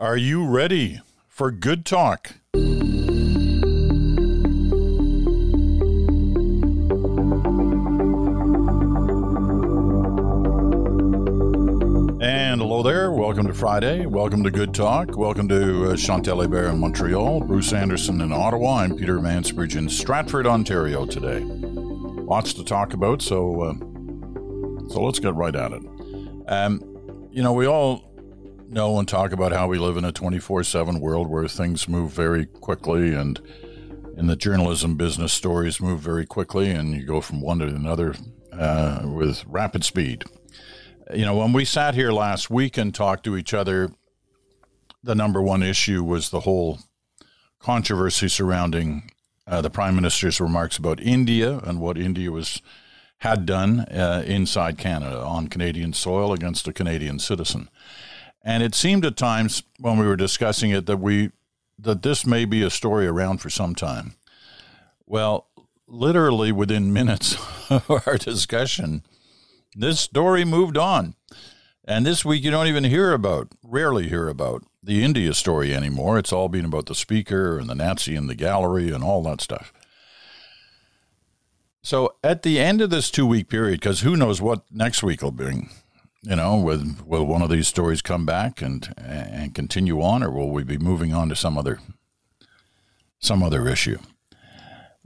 Are you ready for good talk? And hello there. Welcome to Friday. Welcome to Good Talk. Welcome to uh, Chantal Hébert in Montreal, Bruce Anderson in Ottawa. I'm Peter Mansbridge in Stratford, Ontario today. Lots to talk about, so uh, so let's get right at it. Um, you know, we all know and talk about how we live in a 24 7 world where things move very quickly and in the journalism business, stories move very quickly and you go from one to another uh, with rapid speed. You know, when we sat here last week and talked to each other, the number one issue was the whole controversy surrounding uh, the prime minister's remarks about India and what India was had done uh, inside Canada on Canadian soil against a Canadian citizen. And it seemed at times when we were discussing it that we that this may be a story around for some time. Well, literally within minutes of our discussion, this story moved on. And this week you don't even hear about, rarely hear about the India story anymore. It's all been about the speaker and the Nazi in the gallery and all that stuff. So at the end of this two week period, because who knows what next week will bring, you know, will, will one of these stories come back and and continue on, or will we be moving on to some other some other issue?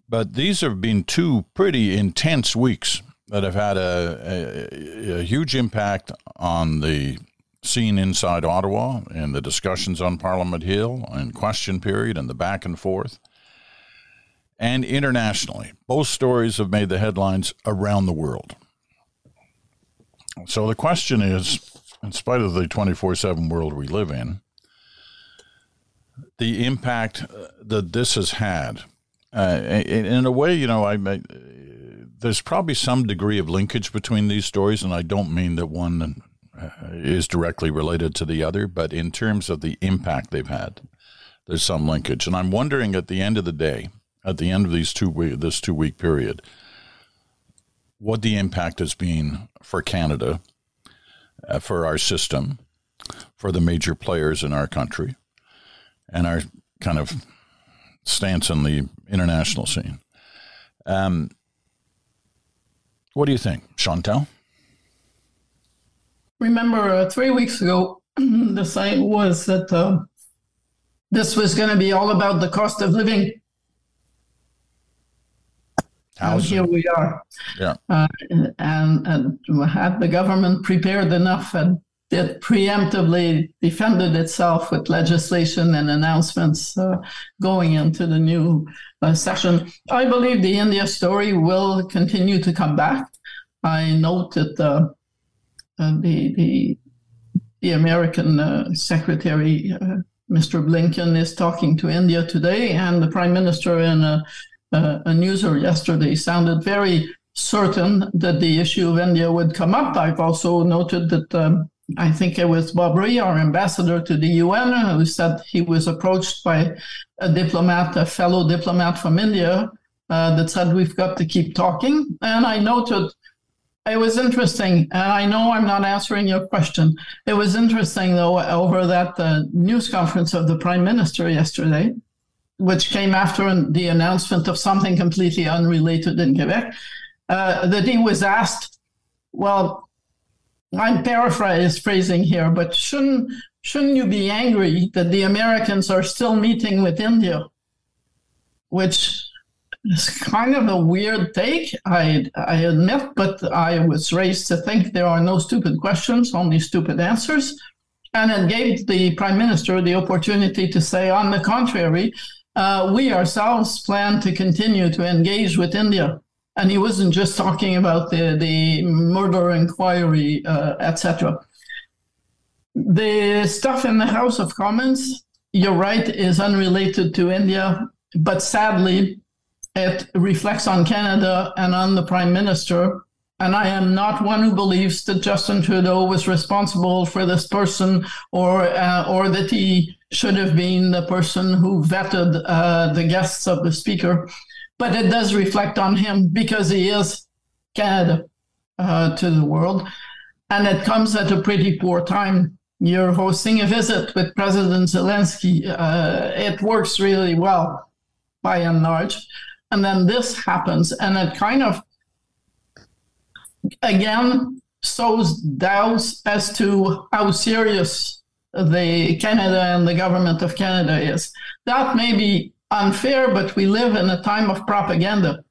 But these have been two pretty intense weeks that have had a, a, a huge impact on the scene inside Ottawa and the discussions on Parliament Hill and question period and the back and forth. And internationally, both stories have made the headlines around the world. So the question is in spite of the 24 7 world we live in, the impact uh, that this has had, uh, in a way, you know, I there's probably some degree of linkage between these stories, and I don't mean that one uh, is directly related to the other, but in terms of the impact they've had, there's some linkage. And I'm wondering at the end of the day, at the end of these two this two week period, what the impact has been for Canada, uh, for our system, for the major players in our country, and our kind of stance on the international scene. Um, what do you think, Chantal? Remember, uh, three weeks ago, the saying was that uh, this was going to be all about the cost of living and here we are. Yeah. Uh, and, and had the government prepared enough and it preemptively defended itself with legislation and announcements uh, going into the new uh, session. I believe the India story will continue to come back. I note that uh, uh the, the, the American uh, Secretary, uh, Mr. Blinken, is talking to India today, and the Prime Minister in a uh, a newser yesterday sounded very certain that the issue of India would come up. I've also noted that um, I think it was Bob Rae, our ambassador to the UN, who said he was approached by a diplomat, a fellow diplomat from India, uh, that said, We've got to keep talking. And I noted it was interesting. And I know I'm not answering your question. It was interesting, though, over that uh, news conference of the prime minister yesterday which came after the announcement of something completely unrelated in Quebec, uh, that he was asked, well, I'm paraphrasing here, but shouldn't shouldn't you be angry that the Americans are still meeting with India? Which is kind of a weird take, I I admit, but I was raised to think there are no stupid questions, only stupid answers. And it gave the prime minister the opportunity to say, on the contrary, uh, we ourselves plan to continue to engage with India. And he wasn't just talking about the, the murder inquiry, uh, etc. The stuff in the House of Commons, you're right, is unrelated to India, but sadly, it reflects on Canada and on the Prime Minister. And I am not one who believes that Justin Trudeau was responsible for this person or uh, or that he should have been the person who vetted uh, the guests of the speaker. But it does reflect on him because he is Canada uh, to the world. And it comes at a pretty poor time you're hosting a visit with President Zelensky. Uh, it works really well by and large. And then this happens, and it kind of, again, sows doubts as to how serious the Canada and the government of Canada is. That may be unfair, but we live in a time of propaganda.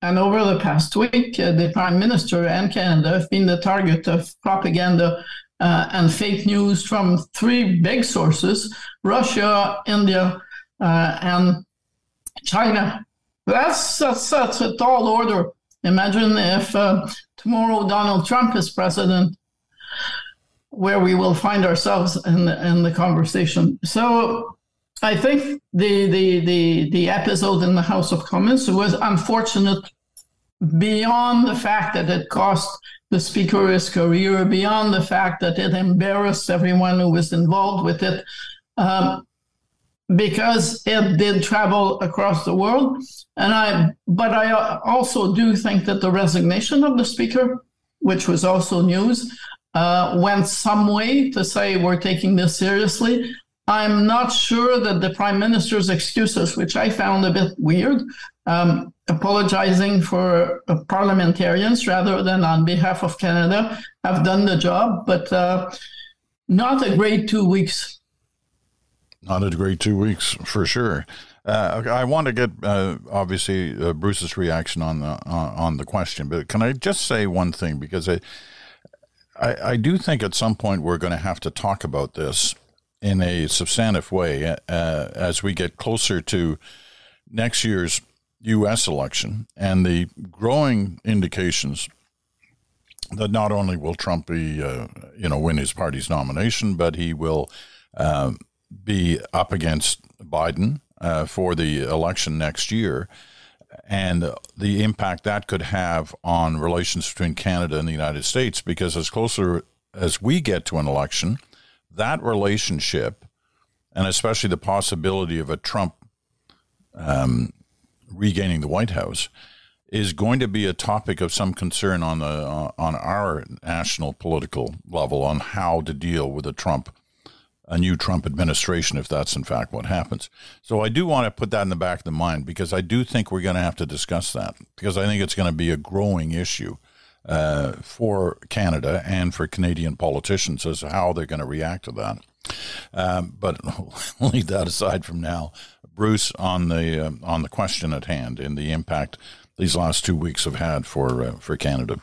And over the past week, uh, the Prime Minister and Canada have been the target of propaganda uh, and fake news from three big sources Russia, India, uh, and China. That's, that's, that's a tall order. Imagine if uh, tomorrow Donald Trump is president, where we will find ourselves in the, in the conversation. So I think the, the, the, the episode in the House of Commons was unfortunate beyond the fact that it cost the speaker his career, beyond the fact that it embarrassed everyone who was involved with it, um, because it did travel across the world. And I, but I also do think that the resignation of the speaker, which was also news, uh, went some way to say we're taking this seriously. I'm not sure that the prime minister's excuses, which I found a bit weird, um, apologizing for uh, parliamentarians rather than on behalf of Canada, have done the job, but uh, not a great two weeks. Not a great two weeks for sure. Uh, I want to get uh, obviously uh, Bruce's reaction on the on the question, but can I just say one thing because I, I, I do think at some point we're going to have to talk about this in a substantive way uh, as we get closer to next year's U.S. election and the growing indications that not only will Trump be, uh, you know, win his party's nomination, but he will uh, be up against Biden uh, for the election next year, and the impact that could have on relations between Canada and the United States. Because as closer as we get to an election, that relationship, and especially the possibility of a Trump um, regaining the White House, is going to be a topic of some concern on the uh, on our national political level on how to deal with a Trump a new Trump administration if that's in fact what happens. So I do want to put that in the back of the mind because I do think we're going to have to discuss that because I think it's going to be a growing issue uh, for Canada and for Canadian politicians as to how they're going to react to that. Um, but leave that aside from now. Bruce, on the uh, on the question at hand and the impact these last two weeks have had for uh, for Canada.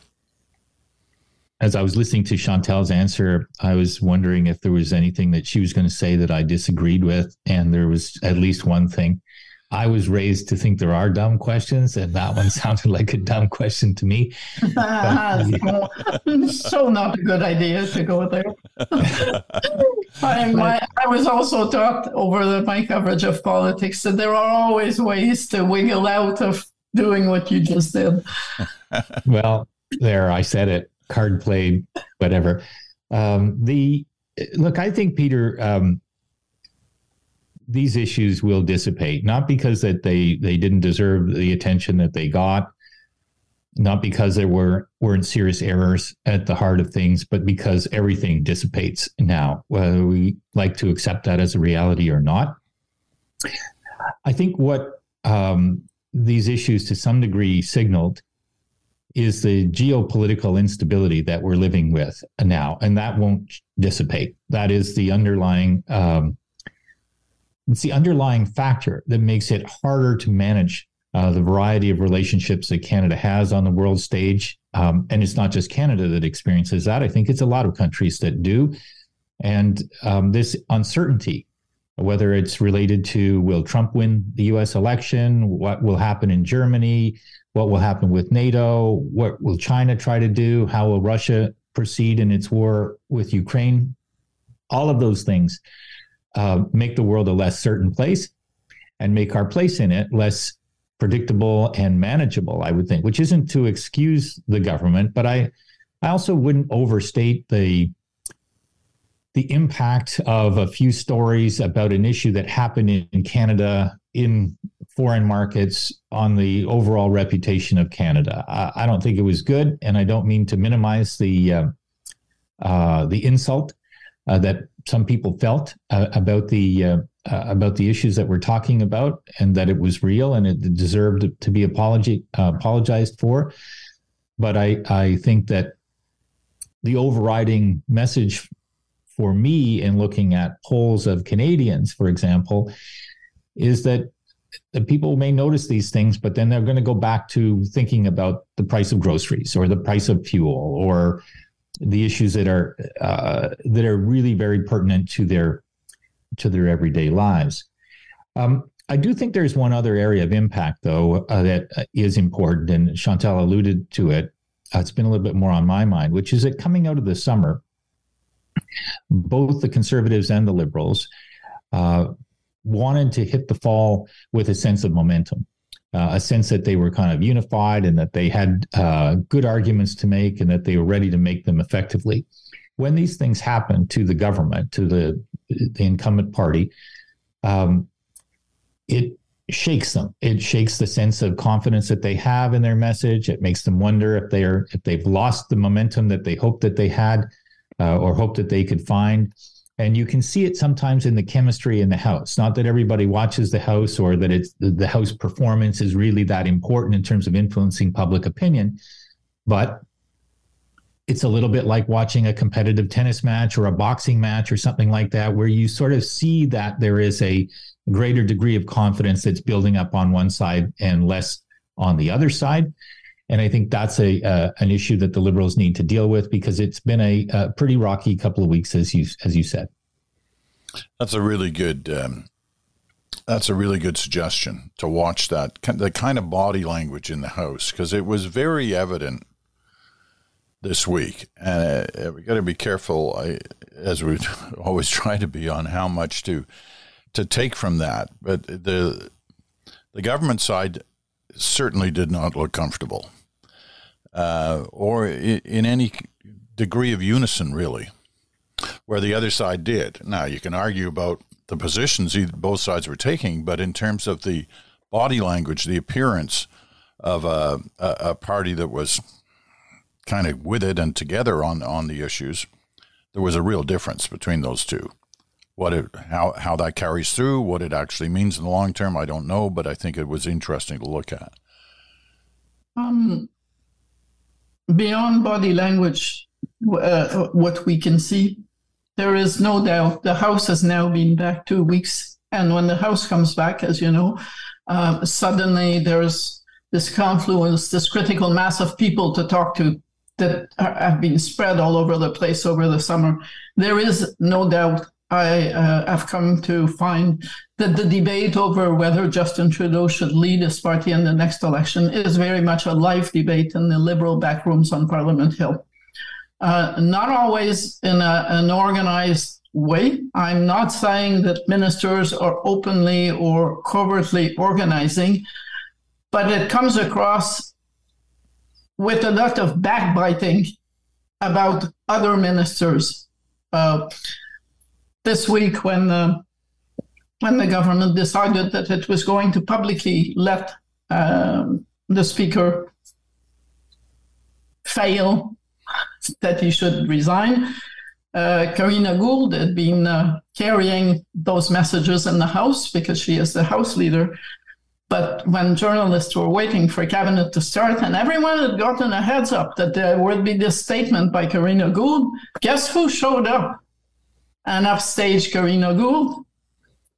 As I was listening to Chantal's answer, I was wondering if there was anything that she was going to say that I disagreed with, and there was at least one thing. I was raised to think there are dumb questions, and that one sounded like a dumb question to me. so, so, not a good idea to go there. I, my, I was also taught over the, my coverage of politics that there are always ways to wiggle out of doing what you just did. well, there, I said it. Card played, whatever. Um, the look, I think Peter. Um, these issues will dissipate, not because that they they didn't deserve the attention that they got, not because there were weren't serious errors at the heart of things, but because everything dissipates now, whether we like to accept that as a reality or not. I think what um, these issues to some degree signaled is the geopolitical instability that we're living with now, and that won't dissipate. That is the underlying um, it's the underlying factor that makes it harder to manage uh, the variety of relationships that Canada has on the world stage. Um, and it's not just Canada that experiences that. I think it's a lot of countries that do. And um, this uncertainty, whether it's related to will Trump win the US election, what will happen in Germany, what will happen with NATO, what will China try to do, how will Russia proceed in its war with Ukraine, all of those things uh, make the world a less certain place and make our place in it less predictable and manageable, I would think, which isn't to excuse the government, but I, I also wouldn't overstate the the impact of a few stories about an issue that happened in, in Canada in foreign markets on the overall reputation of Canada. I, I, don't think it was good, and I don't mean to minimize the uh, uh, the insult uh, that some people felt uh, about the uh, uh, about the issues that we're talking about, and that it was real and it deserved to be apology apologized for. But I I think that the overriding message for me in looking at polls of Canadians, for example, is that people may notice these things, but then they're going to go back to thinking about the price of groceries or the price of fuel or the issues that are uh, that are really very pertinent to their to their everyday lives. Um, I do think there's one other area of impact, though, uh, that is important, and Chantal alluded to it. Uh, it's been a little bit more on my mind, which is that coming out of the summer, both the conservatives and the liberals uh, wanted to hit the fall with a sense of momentum uh, a sense that they were kind of unified and that they had uh, good arguments to make and that they were ready to make them effectively. When these things happen to the government, to the the incumbent party, um, it shakes them. It shakes the sense of confidence that they have in their message. It makes them wonder if they are if they've lost the momentum that they hoped that they had, uh, or hoped that they could find. And you can see it sometimes in the chemistry in the house. Not that everybody watches the house or that it's the house performance is really that important in terms of influencing public opinion, but it's a little bit like watching a competitive tennis match or a boxing match or something like that, where you sort of see that there is a greater degree of confidence that's building up on one side and less on the other side. And I think that's a uh, an issue that the liberals need to deal with because it's been a, a, pretty rocky couple of weeks, as you as you said. That's a really good. Um, that's a really good suggestion to watch that the kind of body language in the house because it was very evident this week, and uh, we got to be careful, I, as we always try to be, on how much to to take from that. But the the government side certainly did not look comfortable uh, or in any degree of unison, really, where the other side did. Now, you can argue about the positions both sides were taking, but in terms of the body language, the appearance of a, a, party that was kind of with it and together on, on the issues, there was a real difference between those two. What it, how, how that carries through, what it actually means in the long term, I don't know, but I think it was interesting to look at. Um, beyond body language, uh, what we can see, there is no doubt the House has now been back two weeks. And when the House comes back, as you know, uh, suddenly there's this confluence, this critical mass of people to talk to that have been spread all over the place over the summer. There is no doubt I uh, have come to find that the debate over whether Justin Trudeau should lead his party in the next election is very much a live debate in the liberal backrooms on Parliament Hill. Uh, not always in a, an organized way. I'm not saying that ministers are openly or covertly organizing, but it comes across with a lot of backbiting about other ministers. Uh, this week when the when the government decided that it was going to publicly let um, the speaker fail, that he should resign. Uh, Karina Gould had been uh, carrying those messages in the House because she is the House leader. But when journalists were waiting for cabinet to start, and everyone had gotten a heads up that there would be this statement by Karina Gould, guess who showed up? And upstage Karina Gould,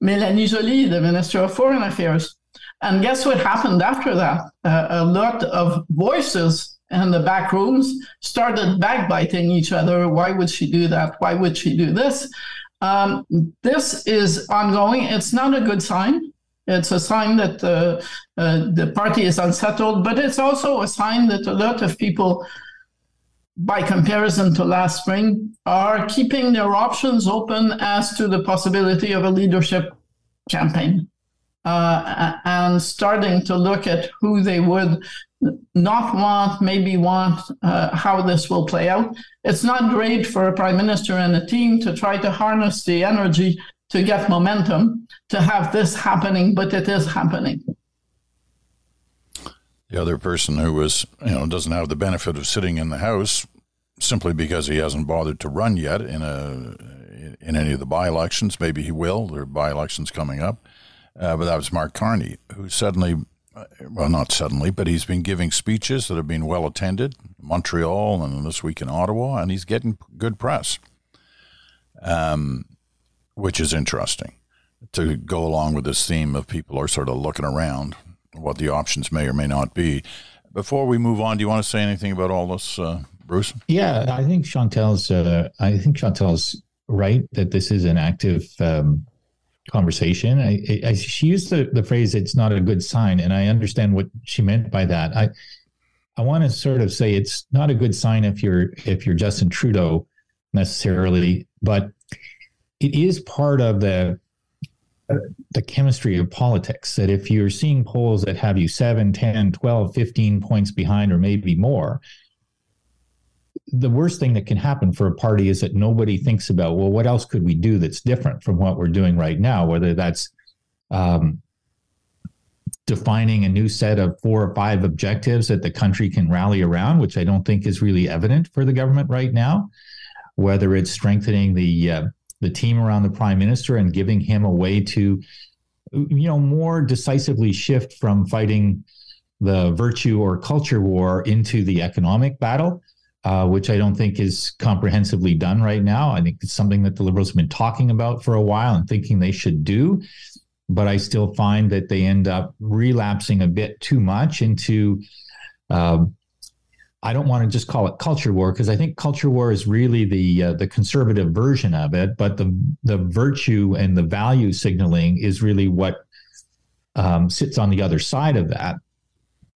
Mélanie Joly, the Minister of Foreign Affairs. And guess what happened after that? Uh, a lot of voices in the back rooms started backbiting each other. Why would she do that? Why would she do this? Um, this is ongoing. It's not a good sign. It's a sign that uh, uh, the party is unsettled, but it's also a sign that a lot of people by comparison to last spring, are keeping their options open as to the possibility of a leadership campaign uh, and starting to look at who they would not want, maybe want, uh, how this will play out. It's not great for a prime minister and a team to try to harness the energy to get momentum to have this happening, but it is happening the other person who was, you know, doesn't have the benefit of sitting in the House simply because he hasn't bothered to run yet in a in, any of the by elections. Maybe he will. There are by elections coming up. Uh, but that was Mark Carney, who suddenly, uh, well, not suddenly, but he's been giving speeches that have been well attended, Montreal and this week in Ottawa, and he's getting good press, um, which is interesting to go along with this theme of people are sort of looking around what the options may or may not be. Before we move on, do you want to say anything about all this, uh, Bruce? Yeah, I think Chantal's. Uh, I think Chantal's right that this is an active um, conversation. I, I, she used the, the phrase "it's not a good sign," and I understand what she meant by that. I I want to sort of say it's not a good sign if you're if you're Justin Trudeau necessarily, but it is part of the the chemistry of politics that if you're seeing polls that have you 7 10 12 15 points behind or maybe more the worst thing that can happen for a party is that nobody thinks about well what else could we do that's different from what we're doing right now? Whether that's um, defining a new set of four or five objectives that the country can rally around which i don't think is really evident for the government right now whether it's strengthening the uh, the team around the prime minister and giving him a way to, you know, more decisively shift from fighting the virtue or culture war into the economic battle, uh, which I don't think is comprehensively done right now. I think it's something that the Liberals have been talking about for a while and thinking they should do. But I still find that they end up relapsing a bit too much into um, I don't want to just call it culture war because I think culture war is really the uh, the conservative version of it, but the the virtue and the value signaling is really what um, sits on the other side of that.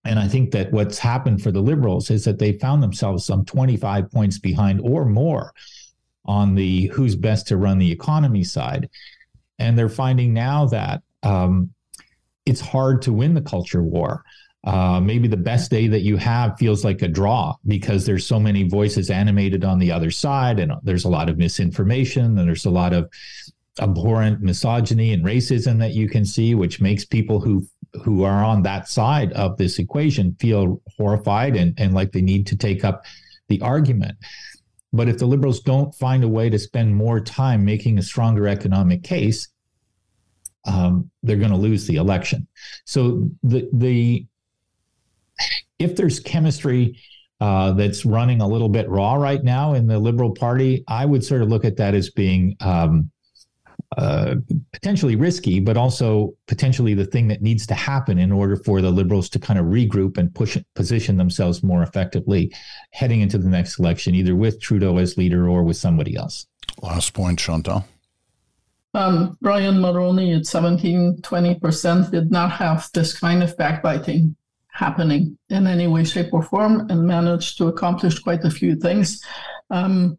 And I think that what's happened for the liberals is that they found themselves some 25 points behind or more on the who's best to run the economy side. And they're finding now that um, it's hard to win the culture war uh, maybe the best day that you have feels like a draw because there's so many voices animated on the other side and there's a lot of misinformation and there's a lot of abhorrent misogyny and racism that you can see which makes people who who are on that side of this equation feel horrified and, and like they need to take up the argument. But if the liberals don't find a way to spend more time making a stronger economic case um, they're going to lose the election. So the the if there's chemistry uh, that's running a little bit raw right now in the Liberal Party, I would sort of look at that as being um, uh, potentially risky, but also potentially the thing that needs to happen in order for the Liberals to kind of regroup and push position themselves more effectively heading into the next election, either with Trudeau as leader or with somebody else. Last point, Chantal. Um, Brian Mulroney at 17, 20% did not have this kind of backbiting happening in any way, shape, or form and managed to accomplish quite a few things. Um,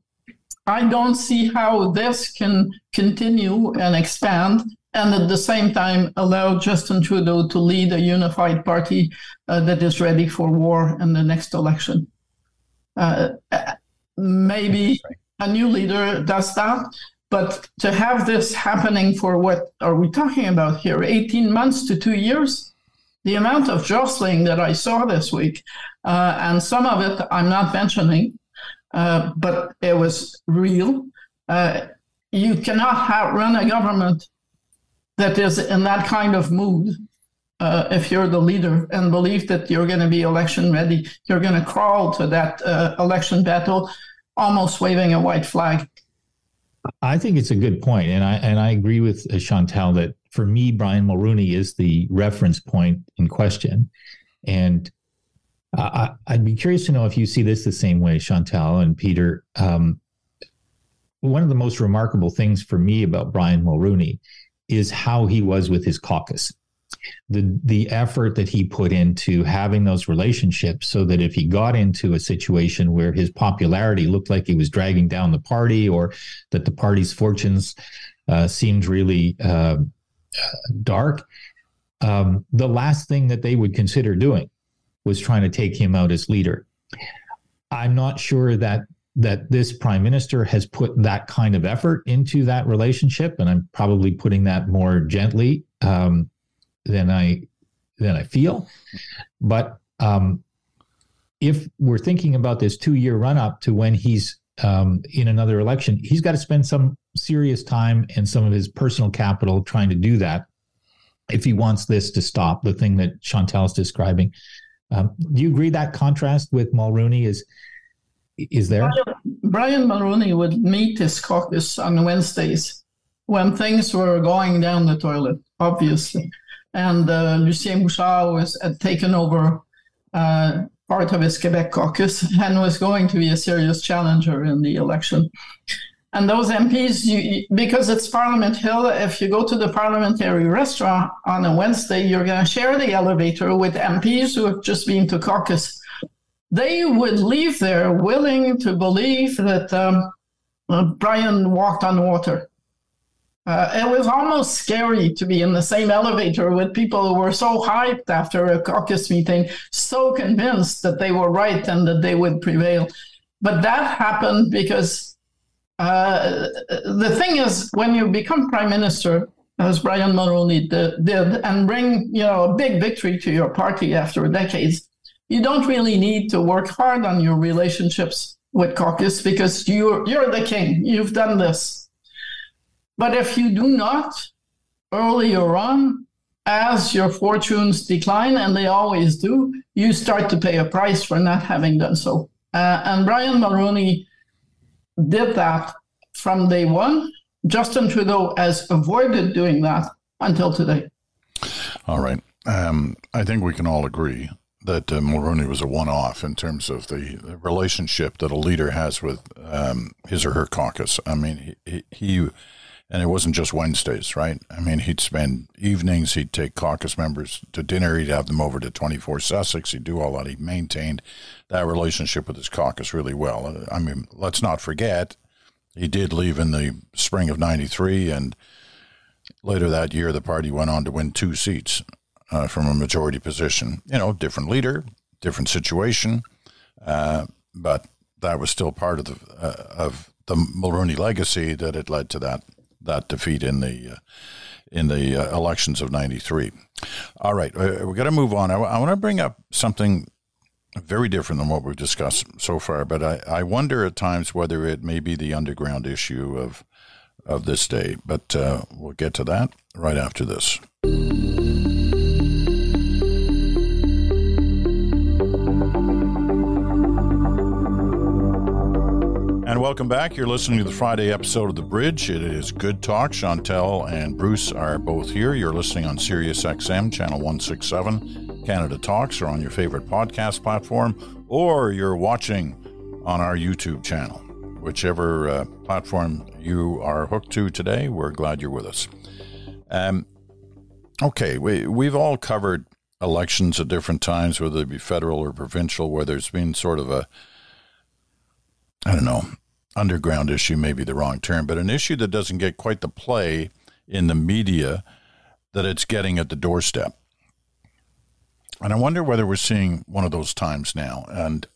I don't see how this can continue and expand and at the same time allow Justin Trudeau to lead a unified party uh, that is ready for war in the next election. Uh, maybe a new leader does that, but to have this happening for what are we talking about here? 18 months to two years? The amount of jostling that I saw this week, uh, and some of it I'm not mentioning, uh, but it was real. Uh, you cannot have, run a government that is in that kind of mood uh, if you're the leader and believe that you're going to be election ready. You're going to crawl to that uh, election battle almost waving a white flag. I think it's a good point, and I and I agree with Chantal that for me, Brian Mulroney is the reference point in question. And I, would be curious to know if you see this the same way, Chantal and Peter. Um, one of the most remarkable things for me about Brian Mulroney is how he was with his caucus. The the effort that he put into having those relationships so that if he got into a situation where his popularity looked like he was dragging down the party or that the party's fortunes uh, seemed really uh, dark, um, the last thing that they would consider doing was trying to take him out as leader. I'm not sure that that this prime minister has put that kind of effort into that relationship, and I'm probably putting that more gently um, than I than I feel. But um, if we're thinking about this two year run up to when he's um, in another election, he's got to spend some serious time and some of his personal capital trying to do that if he wants this to stop, the thing that Chantal is describing. Um, do you agree that contrast with Mulroney is is there? Brian, Brian Mulroney would meet his caucus on Wednesdays when things were going down the toilet, obviously. And uh, Lucien Bouchard was, had taken over uh, part of his Quebec caucus and was going to be a serious challenger in the election. And those MPs, you, because it's Parliament Hill, if you go to the parliamentary restaurant on a Wednesday, you're going to share the elevator with MPs who have just been to caucus. They would leave there willing to believe that um, uh, Brian walked on water. Uh, it was almost scary to be in the same elevator with people who were so hyped after a caucus meeting, so convinced that they were right and that they would prevail. But that happened because uh, the thing is, when you become prime minister, as Brian Mulroney did, and bring you know a big victory to your party after decades, you don't really need to work hard on your relationships with caucus because you're you're the king. You've done this. But if you do not earlier on, as your fortunes decline, and they always do, you start to pay a price for not having done so. Uh, and Brian Mulroney did that from day one. Justin Trudeau has avoided doing that until today. All right. Um, I think we can all agree that uh, Mulroney was a one-off in terms of the, the relationship that a leader has with um, his or her caucus. I mean, he, he, and it wasn't just Wednesdays, right? I mean, he'd spend evenings, he'd take caucus members to dinner, he'd have them over to 24 Sussex, he'd do all that. He maintained that relationship with his caucus really well. I mean, let's not forget, he did leave in the spring of 93, and later that year, the party went on to win two seats uh, from a majority position. You know, different leader, different situation, uh, but that was still part of the uh, of the Mulroney legacy that had led to that that defeat in the uh, in the uh, elections of '93. All right, uh, we got to move on. I, I want to bring up something very different than what we've discussed so far. But I, I wonder at times whether it may be the underground issue of of this day. But uh, we'll get to that right after this. Welcome back. You're listening to the Friday episode of The Bridge. It is Good Talk. Chantal and Bruce are both here. You're listening on Sirius XM, channel 167. Canada Talks or on your favorite podcast platform, or you're watching on our YouTube channel. Whichever uh, platform you are hooked to today, we're glad you're with us. Um, okay, we, we've all covered elections at different times, whether it be federal or provincial, where there's been sort of a, I don't know, underground issue, may be the wrong term, but an issue that doesn't get quite the play in the media that it's getting at the doorstep. And I wonder whether we're seeing one of those times now. And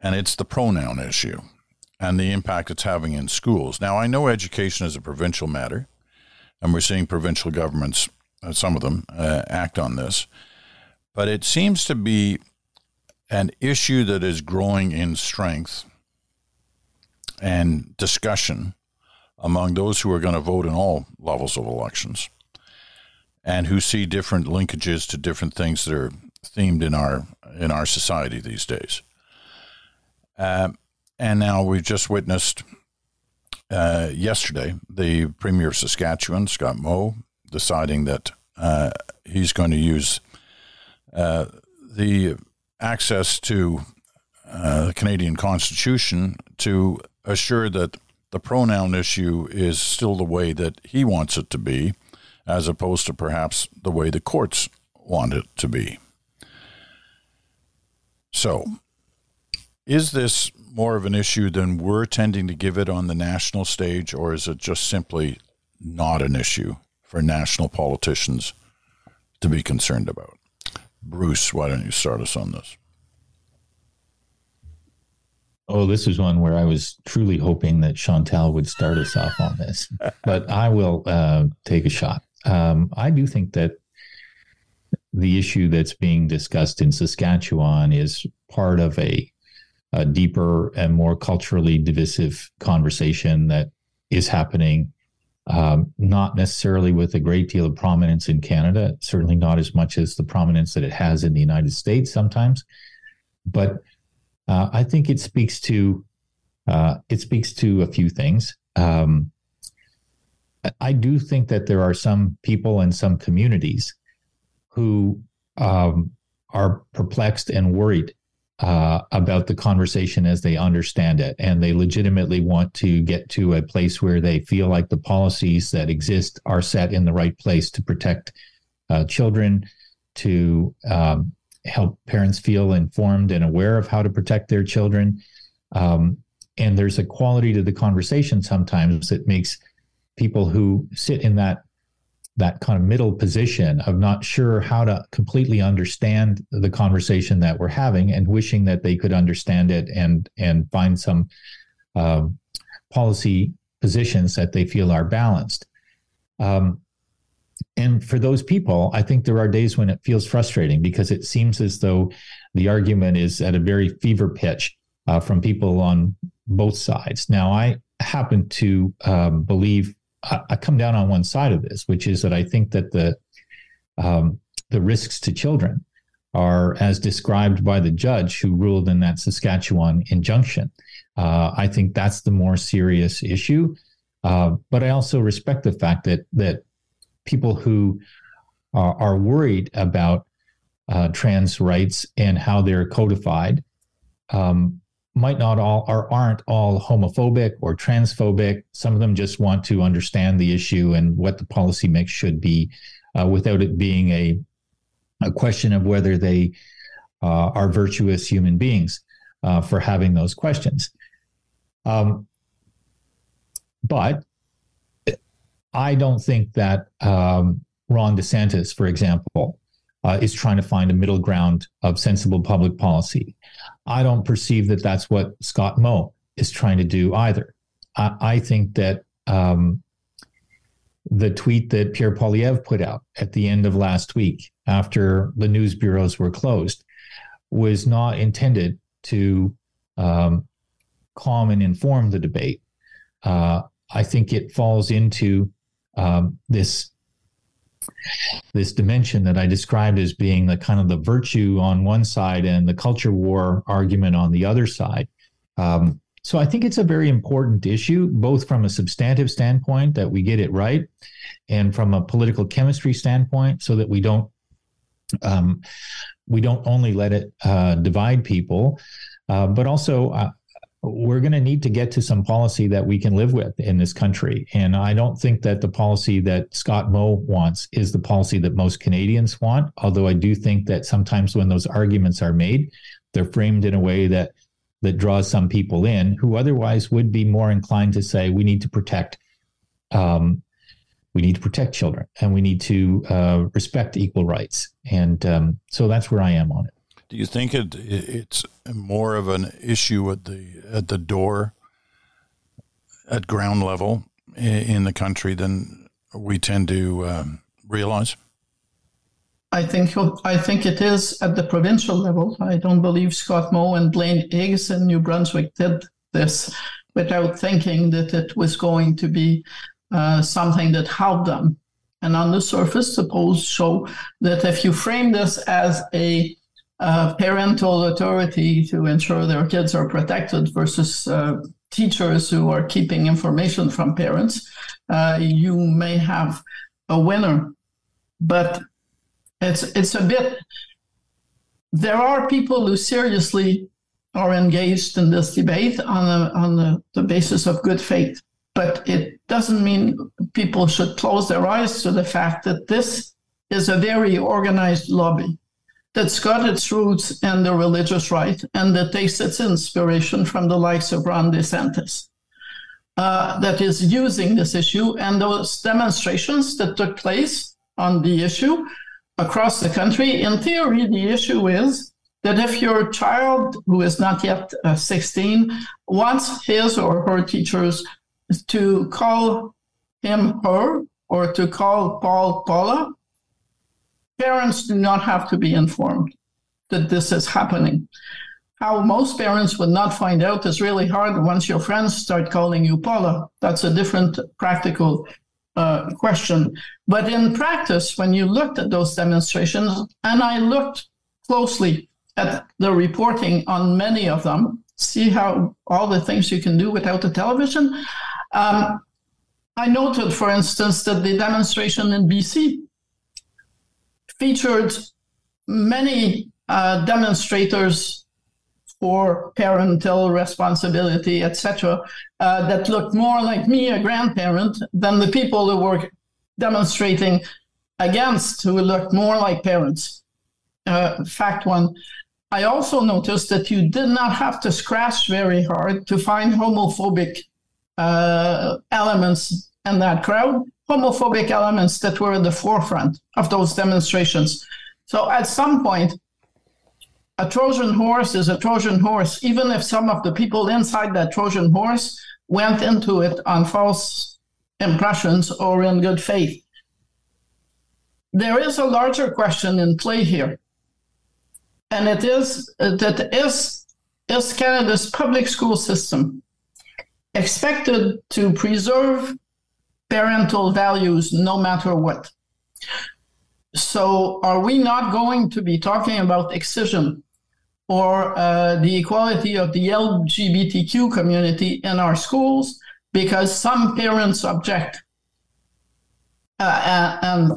and it's the pronoun issue and the impact it's having in schools. Now, I know education is a provincial matter, and we're seeing provincial governments, uh, some of them, uh, act on this. But it seems to be an issue that is growing in strength and discussion among those who are going to vote in all levels of elections and who see different linkages to different things that are themed in our in our society these days. Uh, and now we've just witnessed uh, yesterday the Premier of Saskatchewan, Scott Moe, deciding that uh, he's going to use uh, the access to uh, the Canadian Constitution to assure that the pronoun issue is still the way that he wants it to be as opposed to perhaps the way the courts want it to be. So, is this more of an issue than we're tending to give it on the national stage, or is it just simply not an issue for national politicians to be concerned about? Bruce, why don't you start us on this? Oh, this is one where I was truly hoping that Chantal would start us off on this, but I will uh, take a shot. Um, I do think that the issue that's being discussed in Saskatchewan is part of a, a deeper and more culturally divisive conversation that is happening, um, not necessarily with a great deal of prominence in Canada, certainly not as much as the prominence that it has in the United States sometimes. But uh, I think it speaks to uh, it speaks to a few things. Um, I do think that there are some people and some communities who um, are perplexed and worried uh, about the conversation as they understand it. And they legitimately want to get to a place where they feel like the policies that exist are set in the right place to protect uh, children, to um, help parents feel informed and aware of how to protect their children. Um, and there's a quality to the conversation sometimes that makes people who sit in that that kind of middle position of not sure how to completely understand the conversation that we're having and wishing that they could understand it and and find some um, policy positions that they feel are balanced. Um, and for those people, I think there are days when it feels frustrating because it seems as though the argument is at a very fever pitch uh, from people on both sides. Now, I happen to um, believe I, I, come down on one side of this, which is that I think that the um, the risks to children are as described by the judge who ruled in that Saskatchewan injunction. Uh, I think that's the more serious issue. Uh, but I also respect the fact that that people who are, are worried about uh, trans rights and how they're codified um, might not all or aren't all homophobic or transphobic. Some of them just want to understand the issue and what the policy mix should be, uh, without it being a a question of whether they uh, are virtuous human beings uh, for having those questions. Um, but I don't think that um, Ron DeSantis, for example, uh, is trying to find a middle ground of sensible public policy. I don't perceive that that's what Scott Moe is trying to do either. I, I think that um, the tweet that Pierre Poilievre put out at the end of last week after the news bureaus were closed was not intended to um, calm and inform the debate. Uh, I think it falls into um, this this dimension that I described as being the kind of the virtue on one side and the culture war argument on the other side. Um, so I think it's a very important issue, both from a substantive standpoint that we get it right, and from a political chemistry standpoint, so that we don't um, we don't only let it uh, divide people, uh, but also uh, we're going to need to get to some policy that we can live with in this country. And I don't think that the policy that Scott Moe wants is the policy that most Canadians want. Although I do think that sometimes when those arguments are made, they're framed in a way that that draws some people in who otherwise would be more inclined to say we need to protect um, we need to protect children and we need to uh, respect equal rights. And um, so that's where I am on it. Do you think it it's more of an issue at the at the door at ground level in the country than we tend to um, realize? I think I think it is at the provincial level. I don't believe Scott Moe and Blaine Higgs in New Brunswick did this without thinking that it was going to be uh, something that helped them. And on the surface, suppose show that if you frame this as a uh, parental authority to ensure their kids are protected versus uh, teachers who are keeping information from parents, uh, you may have a winner. But it's it's a bit. There are people who seriously are engaged in this debate on a, on the, the basis of good faith, but it doesn't mean people should close their eyes to the fact that this is a very organized lobby that's got its roots in the religious right and that takes its inspiration from the likes of Ron DeSantis. Uh, that is using this issue and those demonstrations that took place on the issue across the country. In theory, the issue is that if your child who is not yet uh, 16 wants his or her teachers to call him her or to call Paul Paula, parents do not have to be informed that this is happening. how most parents would not find out is really hard once your friends start calling you Paula. That's a different practical uh, question. But in practice, when you looked at those demonstrations, and I looked closely at the reporting on many of them, see how all the things you can do without the television. Um, I noted, for instance, that the demonstration in BC featured many uh, demonstrators for parental responsibility, etc., uh, that looked more like me, a grandparent, than the people who were demonstrating against, who looked more like parents. Uh, fact one. I also noticed that you did not have to scratch very hard to find homophobic uh, elements in that crowd, homophobic elements that were at the forefront of those demonstrations. So at some point, a Trojan horse is a Trojan horse, even if some of the people inside that Trojan horse went into it on false impressions or in good faith. There is a larger question in play here, and it is that is, is Canada's public school system expected to preserve parental values no matter what? So, are we not going to be talking about excision or uh, the equality of the LGBTQ community in our schools because some parents object. Uh, and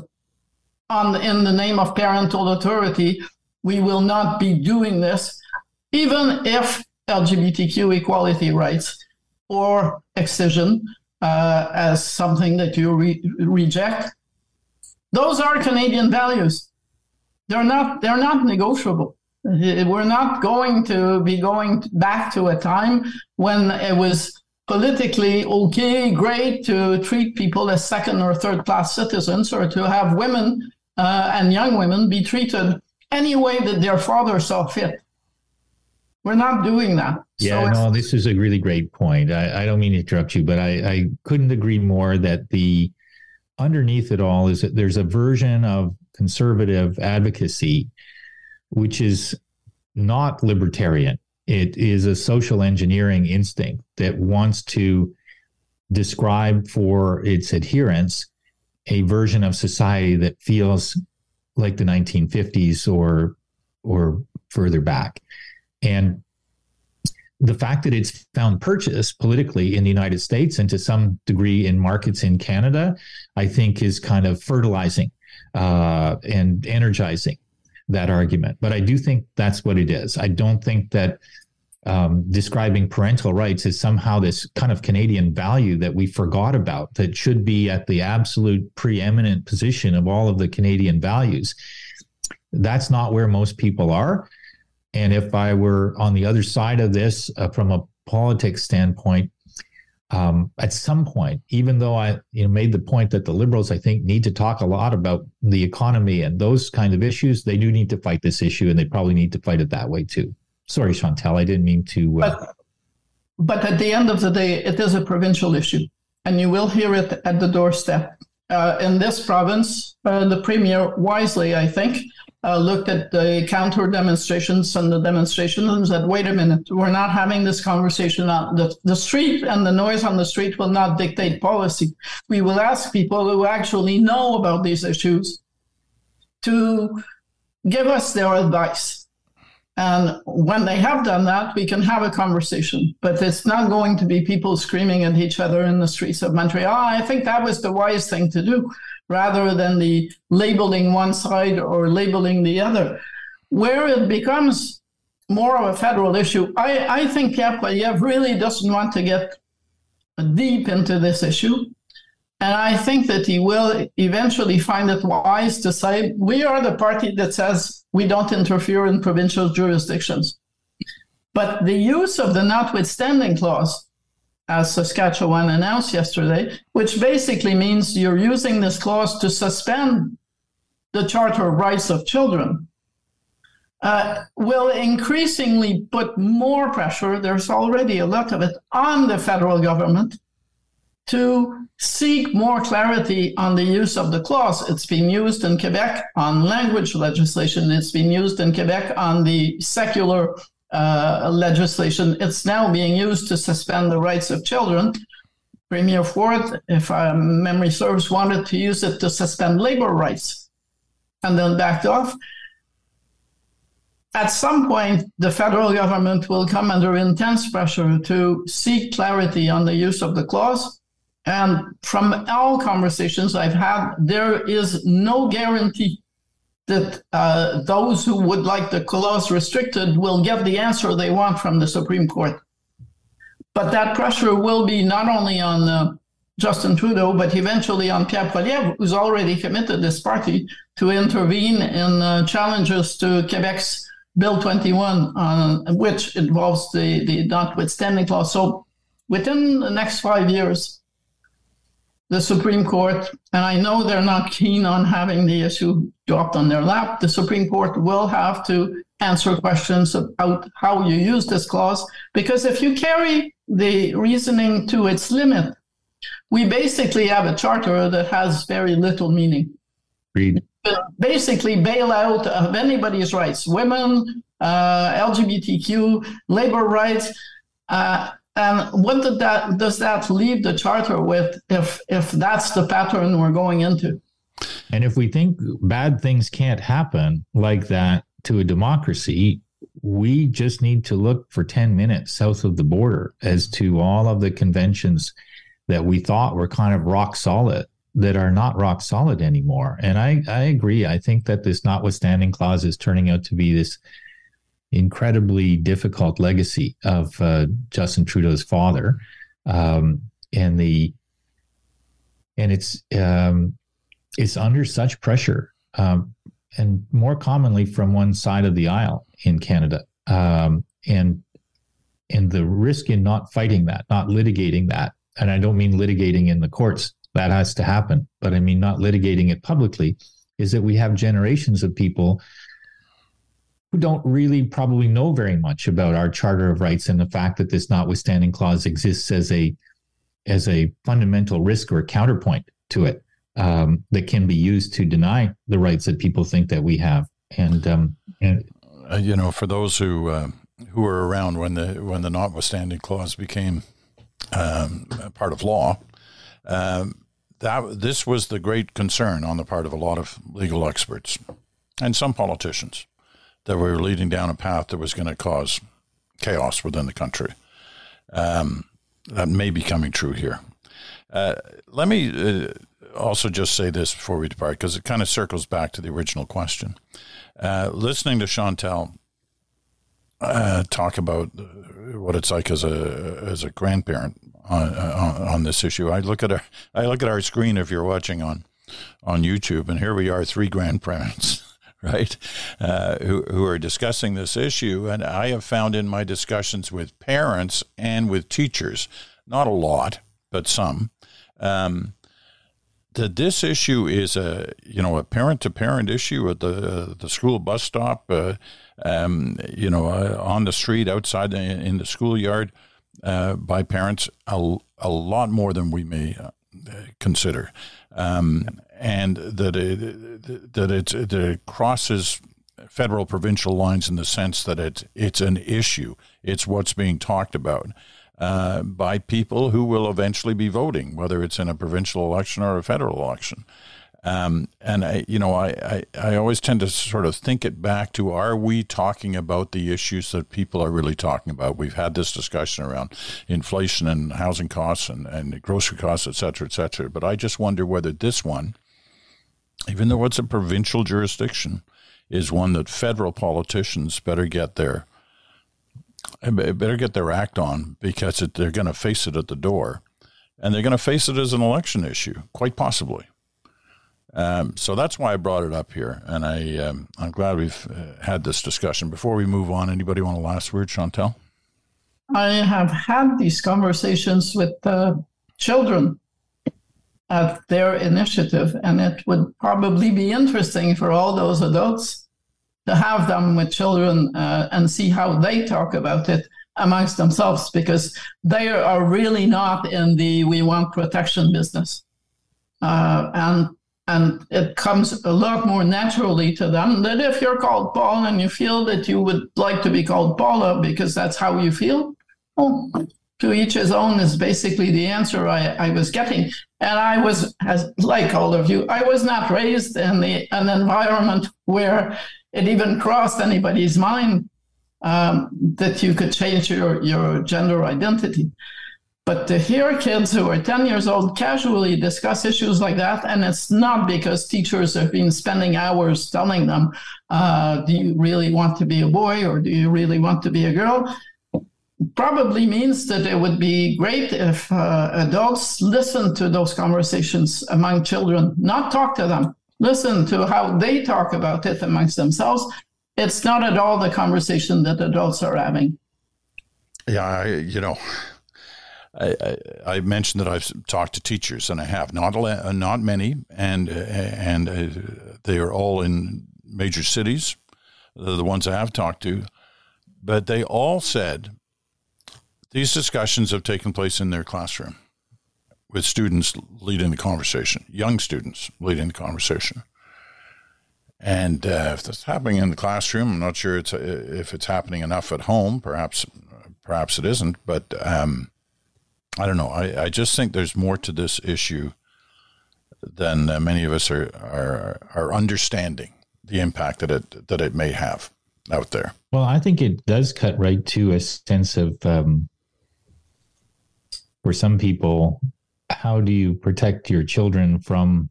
on, in the name of parental authority, we will not be doing this, even if LGBTQ equality rights or excision uh, as something that you re- reject. Those are Canadian values. They're not. They're not negotiable. We're not going to be going back to a time when it was politically okay, great to treat people as second or third class citizens or to have women uh, and young women be treated any way that their father saw fit. We're not doing that. Yeah, so no, this is a really great point. I, I don't mean to interrupt you, but I, I couldn't agree more that the underneath it all is that there's a version of conservative advocacy which is not libertarian. It is a social engineering instinct that wants to describe for its adherents a version of society that feels like the 1950s or or further back. And the fact that it's found purchase politically in the United States and to some degree in markets in Canada, I think is kind of fertilizing uh, and energizing that argument. But I do think that's what it is. I don't think that um, describing parental rights is somehow this kind of Canadian value that we forgot about that should be at the absolute preeminent position of all of the Canadian values. That's not where most people are. And if I were on the other side of this uh, from a politics standpoint, um, at some point, even though I you know made the point that the liberals I think need to talk a lot about the economy and those kind of issues, they do need to fight this issue, and they probably need to fight it that way too. Sorry, Chantal, I didn't mean to. Uh... But, but at the end of the day, it is a provincial issue, and you will hear it at the doorstep. Uh, in this province, uh, the premier wisely, I think, uh, looked at the counter demonstrations and the demonstrations and said, wait a minute, we're not having this conversation on the, the street and the noise on the street will not dictate policy. We will ask people who actually know about these issues to give us their advice. And when they have done that, we can have a conversation. But it's not going to be people screaming at each other in the streets of Montreal. I think that was the wise thing to do rather than the labeling one side or labeling the other. Where it becomes more of a federal issue, I, I think Poilievre really doesn't want to get deep into this issue. And I think that he will eventually find it wise to say, we are the party that says we don't interfere in provincial jurisdictions. But the use of the notwithstanding clause as Saskatchewan announced yesterday, which basically means you're using this clause to suspend the Charter of Rights of Children, uh, will increasingly put more pressure, there's already a lot of it, on the federal government to seek more clarity on the use of the clause. It's been used in Quebec on language legislation, it's been used in Quebec on the secular uh, legislation. It's now being used to suspend the rights of children. Premier Ford, if memory serves, wanted to use it to suspend labor rights and then backed off. At some point, the federal government will come under intense pressure to seek clarity on the use of the clause. And from all conversations I've had, there is no guarantee that uh, those who would like the clause restricted will get the answer they want from the Supreme Court. But that pressure will be not only on uh, Justin Trudeau, but eventually on Pierre Poilievre, who's already committed this party to intervene in uh, challenges to Quebec's Bill 21, uh, which involves the, the notwithstanding clause. So within the next five years, the Supreme Court, and I know they're not keen on having the issue dropped on their lap, the Supreme Court will have to answer questions about how you use this clause. Because if you carry the reasoning to its limit, we basically have a charter that has very little meaning. Read. Basically, bailout of anybody's rights, women, uh, LGBTQ, labor rights. Uh, and what did that does that leave the charter with if if that's the pattern we're going into? And if we think bad things can't happen like that to a democracy, we just need to look for 10 minutes south of the border as to all of the conventions that we thought were kind of rock solid that are not rock solid anymore. And I, I agree. I think that this notwithstanding clause is turning out to be this incredibly difficult legacy of uh, Justin Trudeau's father, um, and the and it's um, it's under such pressure, um, and more commonly from one side of the aisle in Canada, um, and and the risk in not fighting that, not litigating that, and I don't mean litigating in the courts that has to happen, but I mean not litigating it publicly, is that we have generations of people who don't really probably know very much about our Charter of Rights and the fact that this notwithstanding clause exists as a as a fundamental risk or counterpoint to it um, that can be used to deny the rights that people think that we have. And, um, and uh, you know, for those who uh, who were around when the when the notwithstanding clause became um, part of law, um, that this was the great concern on the part of a lot of legal experts and some politicians that we were leading down a path that was going to cause chaos within the country. Um, that may be coming true here. Uh, let me uh, also just say this before we depart, because it kind of circles back to the original question. Uh, listening to Chantal uh, talk about what it's like as a as a grandparent on, on, on this issue, I look at our I look at our screen if you're watching on on YouTube, and here we are, three grandparents right, uh, who, who are discussing this issue. And I have found in my discussions with parents and with teachers, not a lot, but some, um, that this issue is a you know a parent to parent issue at the uh, the school bus stop, uh, um, you know, uh, on the street outside in, in the schoolyard uh, by parents a, a lot more than we may uh, consider. Um, and that it, that it, it crosses federal provincial lines in the sense that it's it's an issue. It's what's being talked about uh, by people who will eventually be voting, whether it's in a provincial election or a federal election. Um, and I, you know, I, I, I always tend to sort of think it back to: Are we talking about the issues that people are really talking about? We've had this discussion around inflation and housing costs and, and grocery costs, et cetera, et cetera. But I just wonder whether this one even though it's a provincial jurisdiction, is one that federal politicians better get their better get their act on because it, they're going to face it at the door, and they're going to face it as an election issue, quite possibly. Um, so that's why I brought it up here, and I um, I'm glad we've uh, had this discussion. Before we move on, anybody want a last word, Chantal? I have had these conversations with uh, children at their initiative. And it would probably be interesting for all those adults to have them with children uh, and see how they talk about it amongst themselves because they are really not in the we want protection business. Uh, and and it comes a lot more naturally to them that if you're called Paul and you feel that you would like to be called Paula because that's how you feel, oh, to each his own is basically the answer I, I was getting. And I was, as like all of you, I was not raised in the, an environment where it even crossed anybody's mind um, that you could change your, your gender identity. But to hear kids who are 10 years old casually discuss issues like that, and it's not because teachers have been spending hours telling them, uh, do you really want to be a boy or do you really want to be a girl? Probably means that it would be great if uh, adults listen to those conversations among children, not talk to them, listen to how they talk about it amongst themselves. It's not at all the conversation that adults are having. Yeah, I, you know, I, I, I, mentioned that I've talked to teachers, and I have not not many, and and uh, they are all in major cities. The ones I have talked to, but they all said these discussions have taken place in their classroom with students leading the conversation, young students leading the conversation. And uh, if that's happening in the classroom, I'm not sure it's, if it's happening enough at home. Perhaps, perhaps it isn't. But um, I don't know. I, I just think there's more to this issue than uh, many of us are, are are understanding the impact that it that it may have out there. Well, I think it does cut right to a sense of um, for some people, how do you protect your children from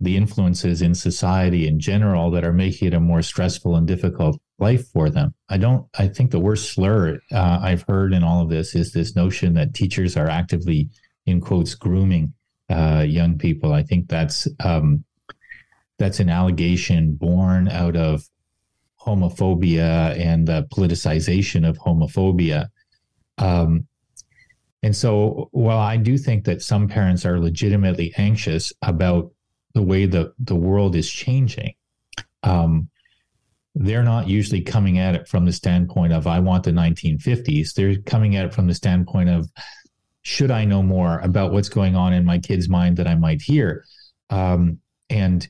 the influences in society in general that are making it a more stressful and difficult life for them. I don't, I think the worst slur uh, I've heard in all of this is this notion that teachers are actively, in quotes, grooming uh, young people. I think that's, um, that's an allegation born out of homophobia and the politicization of homophobia. Um, and so, while I do think that some parents are legitimately anxious about the way the, the world is changing, um, they're not usually coming at it from the standpoint of I want the 1950s. They're coming at it from the standpoint of should I know more about what's going on in my kid's mind that I might hear, um, and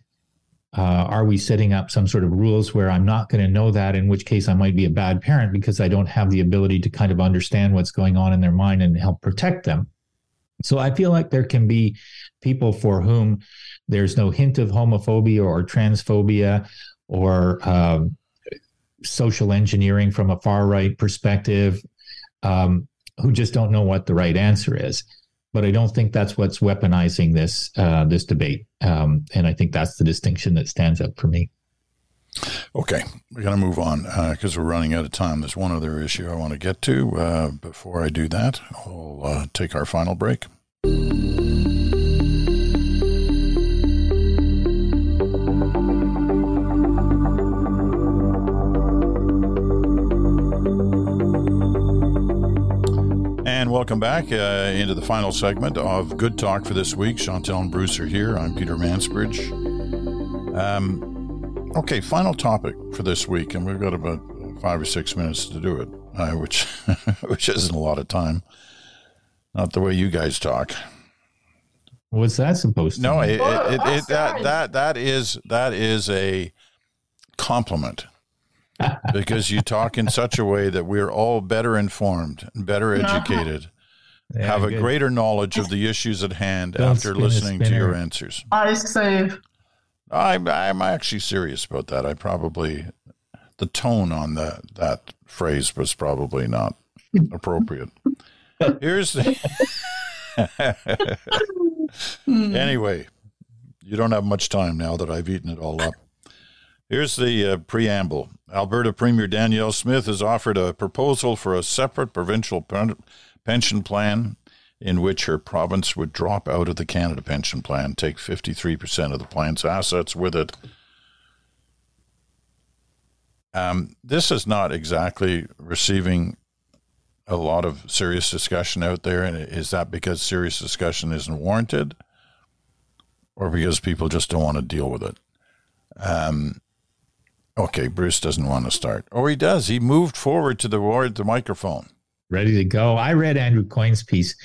uh, are we setting up some sort of rules where I'm not going to know that? In which case, I might be a bad parent because I don't have the ability to kind of understand what's going on in their mind and help protect them. So I feel like there can be people for whom there's no hint of homophobia or transphobia or um, social engineering from a far right perspective um, who just don't know what the right answer is. But I don't think that's what's weaponizing this uh, this debate, um, and I think that's the distinction that stands out for me. Okay, we're going to move on because uh, we're running out of time. There's one other issue I want to get to. Uh, before I do that, I'll uh, take our final break. And welcome back uh, into the final segment of Good Talk for this week. Chantal and Bruce are here. I'm Peter Mansbridge. Um, okay, final topic for this week, and we've got about five or six minutes to do it, uh, which which isn't a lot of time. Not the way you guys talk. What's that supposed to? Be? No, it, it, it, it that that that is that is a compliment because you talk in such a way that we're all better informed and better educated, yeah, have a good. greater knowledge of the issues at hand Don't after listening to your answers. I save. I'm I'm actually serious about that. I probably the tone on that that phrase was probably not appropriate. Here's the hmm. anyway. You don't have much time now that I've eaten it all up. Here's the uh, preamble. Alberta Premier Danielle Smith has offered a proposal for a separate provincial pension plan in which her province would drop out of the Canada Pension Plan, take 53% of the plan's assets with it. Um, this is not exactly receiving a lot of serious discussion out there. And is that because serious discussion isn't warranted or because people just don't want to deal with it? Um, Okay, Bruce doesn't want to start. Oh, he does. He moved forward to the word, the microphone. Ready to go. I read Andrew Coyne's piece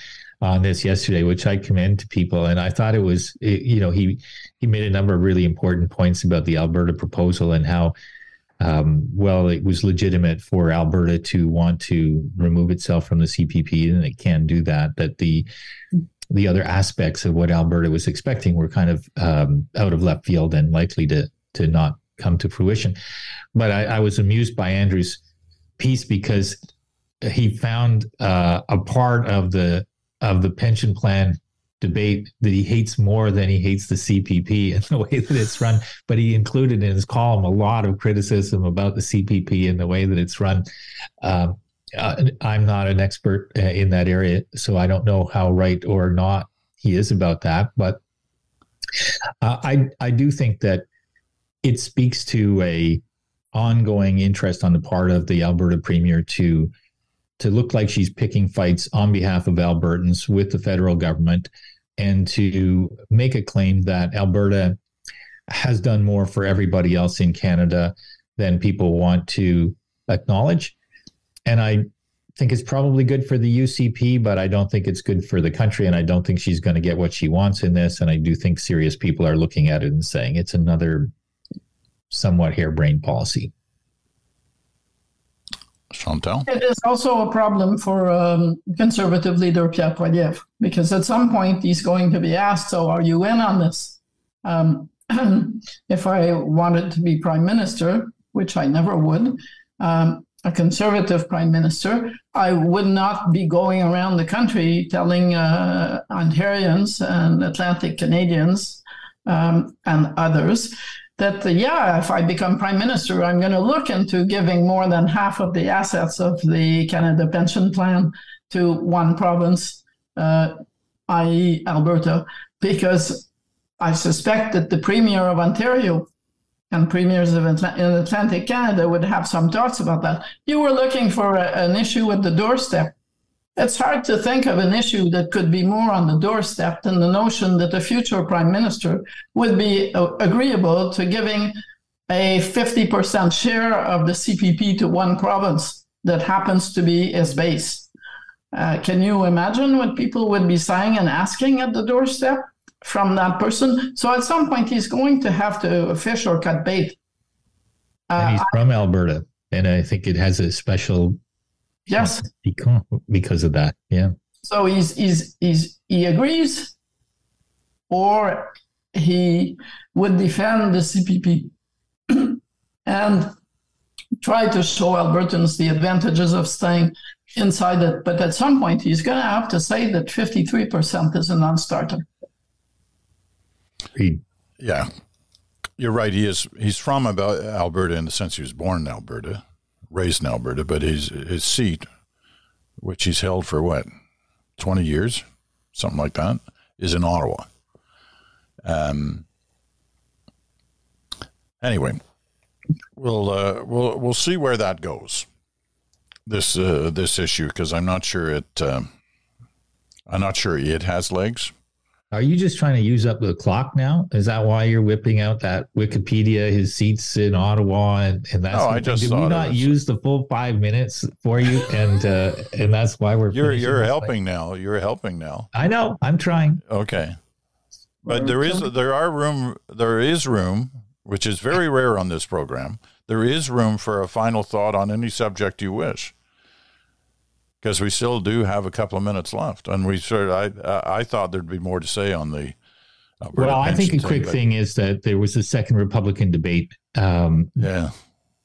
on this yesterday, which I commend to people. And I thought it was, you know, he he made a number of really important points about the Alberta proposal and how um, well it was legitimate for Alberta to want to remove itself from the CPP, and it can do that. That the the other aspects of what Alberta was expecting were kind of um, out of left field and likely to to not come to fruition. But I, I was amused by Andrew's piece because he found uh, a part of the of the pension plan debate that he hates more than he hates the CPP and the way that it's run. But he included in his column a lot of criticism about the CPP and the way that it's run. Um, uh, I'm not an expert uh, in that area, so I don't know how right or not he is about that. But uh, I I do think that it speaks to a ongoing interest on the part of the Alberta Premier to to look like she's picking fights on behalf of Albertans with the federal government and to make a claim that Alberta has done more for everybody else in Canada than people want to acknowledge. And I think it's probably good for the UCP, but I don't think it's good for the country. And I don't think she's going to get what she wants in this. And I do think serious people are looking at it and saying it's another somewhat harebrained policy. Chantal? It is also a problem for um, conservative leader Pierre Poilievre, because at some point he's going to be asked, So are you in on this? Um, if I wanted to be prime minister, which I never would, um, a conservative prime minister, I would not be going around the country telling uh, Ontarians and Atlantic Canadians um, and others that, uh, yeah, if I become prime minister, I'm going to look into giving more than half of the assets of the Canada Pension Plan to one province, uh, i.e., Alberta, because I suspect that the Premier of Ontario and premiers of in Atlantic Canada would have some thoughts about that. You were looking for a, an issue at the doorstep it's hard to think of an issue that could be more on the doorstep than the notion that a future prime minister would be uh, agreeable to giving a 50% share of the CPP to one province that happens to be his base. Uh, can you imagine what people would be saying and asking at the doorstep from that person? So at some point, he's going to have to fish or cut bait. Uh, and he's from Alberta, and I think it has a special Yes. Because of that. Yeah. So he's he's he's he agrees or he would defend the CPP and try to show Albertans the advantages of staying inside it. But at some point, he's going to have to say that 53% is a non starter. Yeah. You're right. He is. He's from Alberta in the sense he was born in Alberta, raised in Alberta, but his his seat, which he's held for what, twenty years, something like that, is in Ottawa. Um. Anyway, we'll uh, we'll we'll see where that goes. This uh, this issue because I'm not sure it. Uh, I'm not sure it has legs. Are you just trying to use up the clock now? Is that why you're whipping out that Wikipedia, his seats in Ottawa, and, and that's? No, I just did we not was... use the full five minutes for you, and uh, and that's why we're. You're you're helping now. You're helping now. I know. I'm trying. Okay, but there is there are room there is room, which is very rare on this program. There is room for a final thought on any subject you wish because we still do have a couple of minutes left, and we sort of, I I thought there'd be more to say on the. well, I think a quick thing, is that there was a second Republican debate. Um, yeah,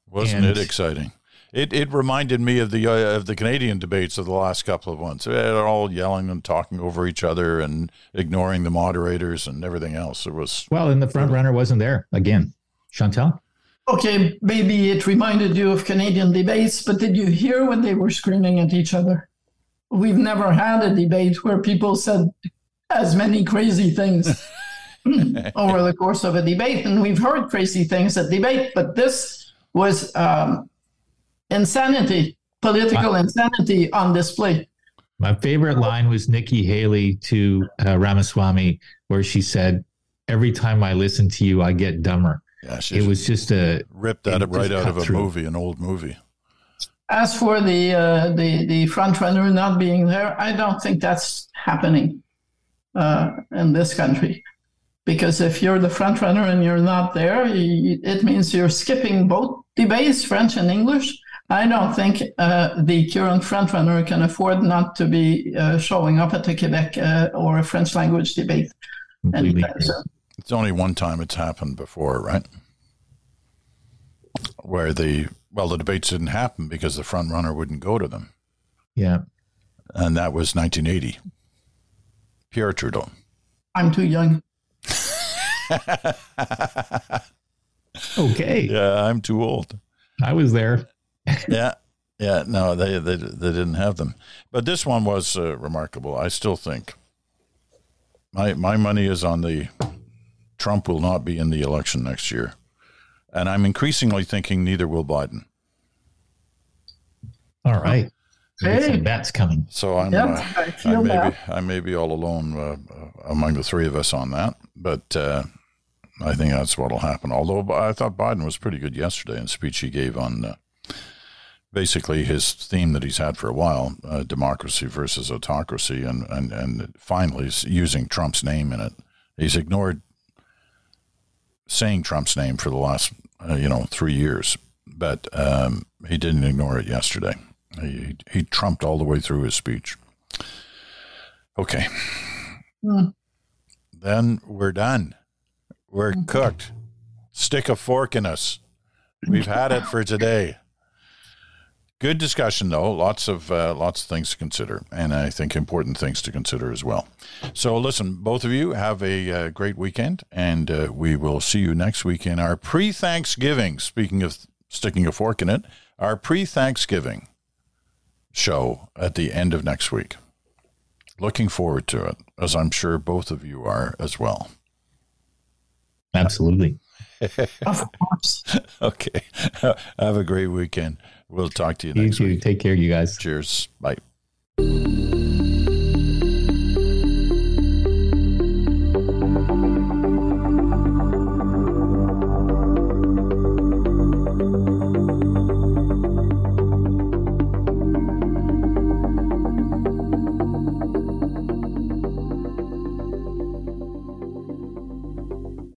wasn't and, it exciting? It it reminded me of the uh, of the Canadian debates of the last couple of months. They're all yelling and talking over each other and ignoring the moderators and everything else. It was well, and the front runner wasn't there again. Chantal. Okay, maybe it reminded you of Canadian debates, but did you hear when they were screaming at each other? We've never had a debate where people said as many crazy things over the course of a debate, and we've heard crazy things at debate, but this was um, insanity, political my, insanity on display. My favorite line was Nikki Haley to uh, Ramaswamy, where she said, "Every time I listen to you, I get dumber." Yeah, it was just a ripped that right out of a through. movie, an old movie. as for the uh, the the front runner not being there, I don't think that's happening uh, in this country. Because if you're the front runner and you're not there, you, it means you're skipping both debates, French and English. I don't think uh, the current front runner can afford not to be uh, showing up at a Quebec uh, or a French language debate. It's only one time it's happened before, right? Where the well, the debates didn't happen because the front runner wouldn't go to them. Yeah. And that was 1980. Pierre Trudeau. I'm too young. okay. Yeah, I'm too old. I was there. yeah. Yeah, no, they, they they didn't have them, but this one was uh, remarkable. I still think my my money is on the Trump will not be in the election next year, and I'm increasingly thinking neither will Biden. All right. Hey. That's coming. So I'm, yep, uh, I, I, may that. be, I may be all alone uh, among the three of us on that, but uh, I think that's what will happen. Although I thought Biden was pretty good yesterday in the speech he gave on uh, basically his theme that he's had for a while uh, democracy versus autocracy, and, and, and finally using Trump's name in it. He's ignored saying Trump's name for the last, uh, you know, three years, but um, he didn't ignore it yesterday. He, he trumped all the way through his speech. Okay. Mm. Then we're done. We're mm. cooked. Stick a fork in us. We've had it for today. Good discussion, though. Lots of uh, lots of things to consider, and I think important things to consider as well. So, listen, both of you have a uh, great weekend, and uh, we will see you next week in our pre-Thanksgiving. Speaking of sticking a fork in it, our pre-Thanksgiving show at the end of next week. Looking forward to it, as I'm sure both of you are as well. Absolutely. of course. okay. Have a great weekend. We'll talk to you, you next too. week. Take care, you guys. Cheers. Bye.